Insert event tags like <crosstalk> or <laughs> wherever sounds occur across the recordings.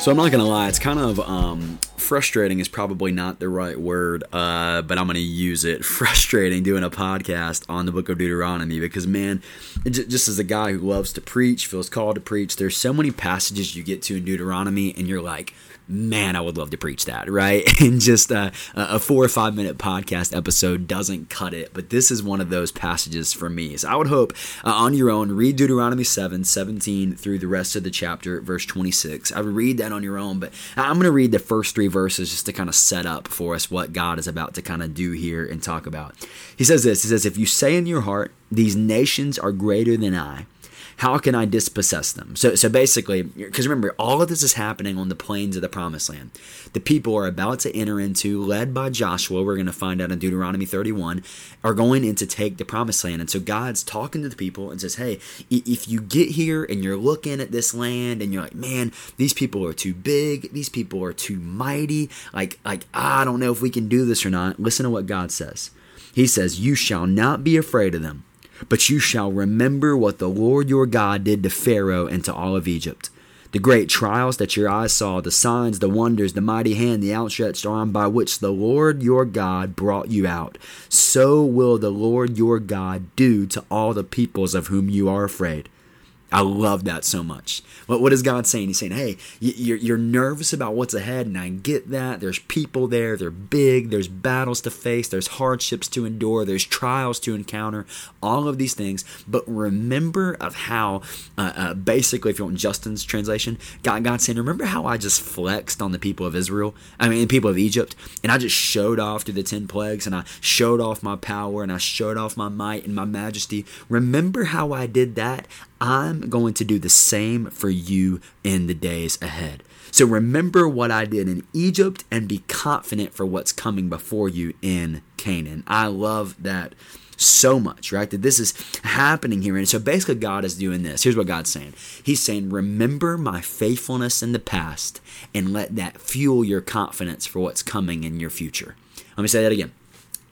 So I'm not gonna lie, it's kind of um, frustrating. Is probably not the right word, uh, but I'm gonna use it. <laughs> Frustrating doing a podcast on the Book of Deuteronomy because man, just as a guy who loves to preach, feels called to preach. There's so many passages you get to in Deuteronomy, and you're like, man, I would love to preach that, <laughs> right? And just uh, a four or five minute podcast episode doesn't cut it. But this is one of those passages for me. So I would hope uh, on your own, read Deuteronomy 7, 17 through the rest of the chapter, verse 26. I would read that on your own, but I'm going to read the first three verses just to kind of set up for us what God is about to kind of do here and talk about. He says this He says, If you say in your heart, these nations are greater than I, how can I dispossess them? So, so basically, because remember, all of this is happening on the plains of the promised land. The people are about to enter into, led by Joshua, we're going to find out in Deuteronomy 31, are going in to take the promised land. And so God's talking to the people and says, hey, if you get here and you're looking at this land and you're like, man, these people are too big, these people are too mighty, like, like I don't know if we can do this or not, listen to what God says. He says, You shall not be afraid of them but you shall remember what the Lord your God did to Pharaoh and to all of Egypt. The great trials that your eyes saw, the signs, the wonders, the mighty hand, the outstretched arm by which the Lord your God brought you out. So will the Lord your God do to all the peoples of whom you are afraid. I love that so much. What, what is God saying? He's saying, hey, you're, you're nervous about what's ahead, and I get that. There's people there, they're big, there's battles to face, there's hardships to endure, there's trials to encounter, all of these things. But remember of how, uh, uh, basically, if you want Justin's translation, God, God's saying, remember how I just flexed on the people of Israel? I mean, the people of Egypt, and I just showed off through the 10 plagues, and I showed off my power, and I showed off my might and my majesty. Remember how I did that? I'm going to do the same for you in the days ahead. So remember what I did in Egypt and be confident for what's coming before you in Canaan. I love that so much, right? That this is happening here. And so basically, God is doing this. Here's what God's saying He's saying, Remember my faithfulness in the past and let that fuel your confidence for what's coming in your future. Let me say that again.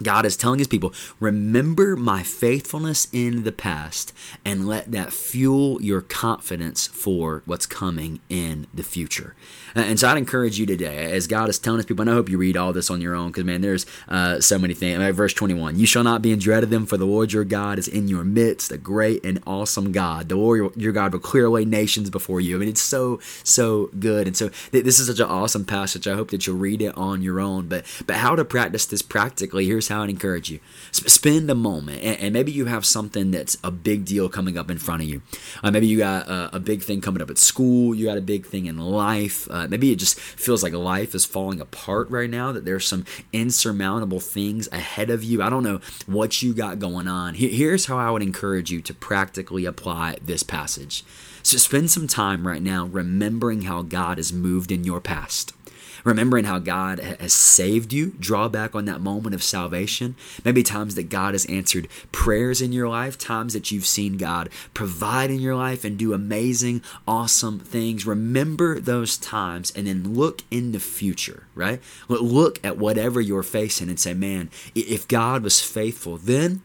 God is telling his people, remember my faithfulness in the past and let that fuel your confidence for what's coming in the future. And so I'd encourage you today, as God is telling his people, and I hope you read all this on your own because, man, there's uh, so many things. Verse 21 You shall not be in dread of them, for the Lord your God is in your midst, a great and awesome God. The Lord your God will clear away nations before you. I mean, it's so, so good. And so this is such an awesome passage. I hope that you'll read it on your own. But, but how to practice this practically, here's how I'd encourage you. spend a moment, and, and, maybe you have something that's a big deal coming up in front of you. Uh, maybe you got a, a, big thing coming up at school. You got a big thing in life. Uh, maybe it just feels like life is falling apart right now. That there's some insurmountable things ahead of you. I don't know what you got going on. Here's how I would encourage you to practically apply this passage. So spend some time right now remembering how God has moved in your past remembering how God has saved you, draw back on that moment of salvation. Maybe times that God has answered prayers in your life, times that you've seen God provide in your life and do amazing, awesome things. Remember those times and then look in the future, right? Look at whatever you're facing and say, man, if God was faithful then,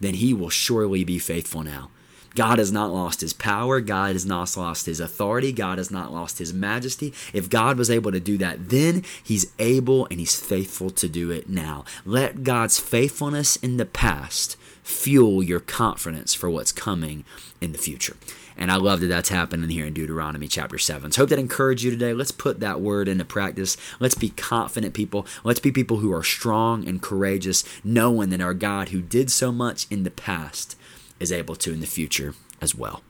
then he will surely be faithful now. God has not lost his power. God has not lost his authority. God has not lost his majesty. If God was able to do that then, he's able and he's faithful to do it now. Let God's faithfulness in the past fuel your confidence for what's coming in the future. And I love that that's happening here in Deuteronomy chapter 7. So hope that encouraged you today. Let's put that word into practice. Let's be confident people. Let's be people who are strong and courageous, knowing that our God who did so much in the past is able to in the future as well.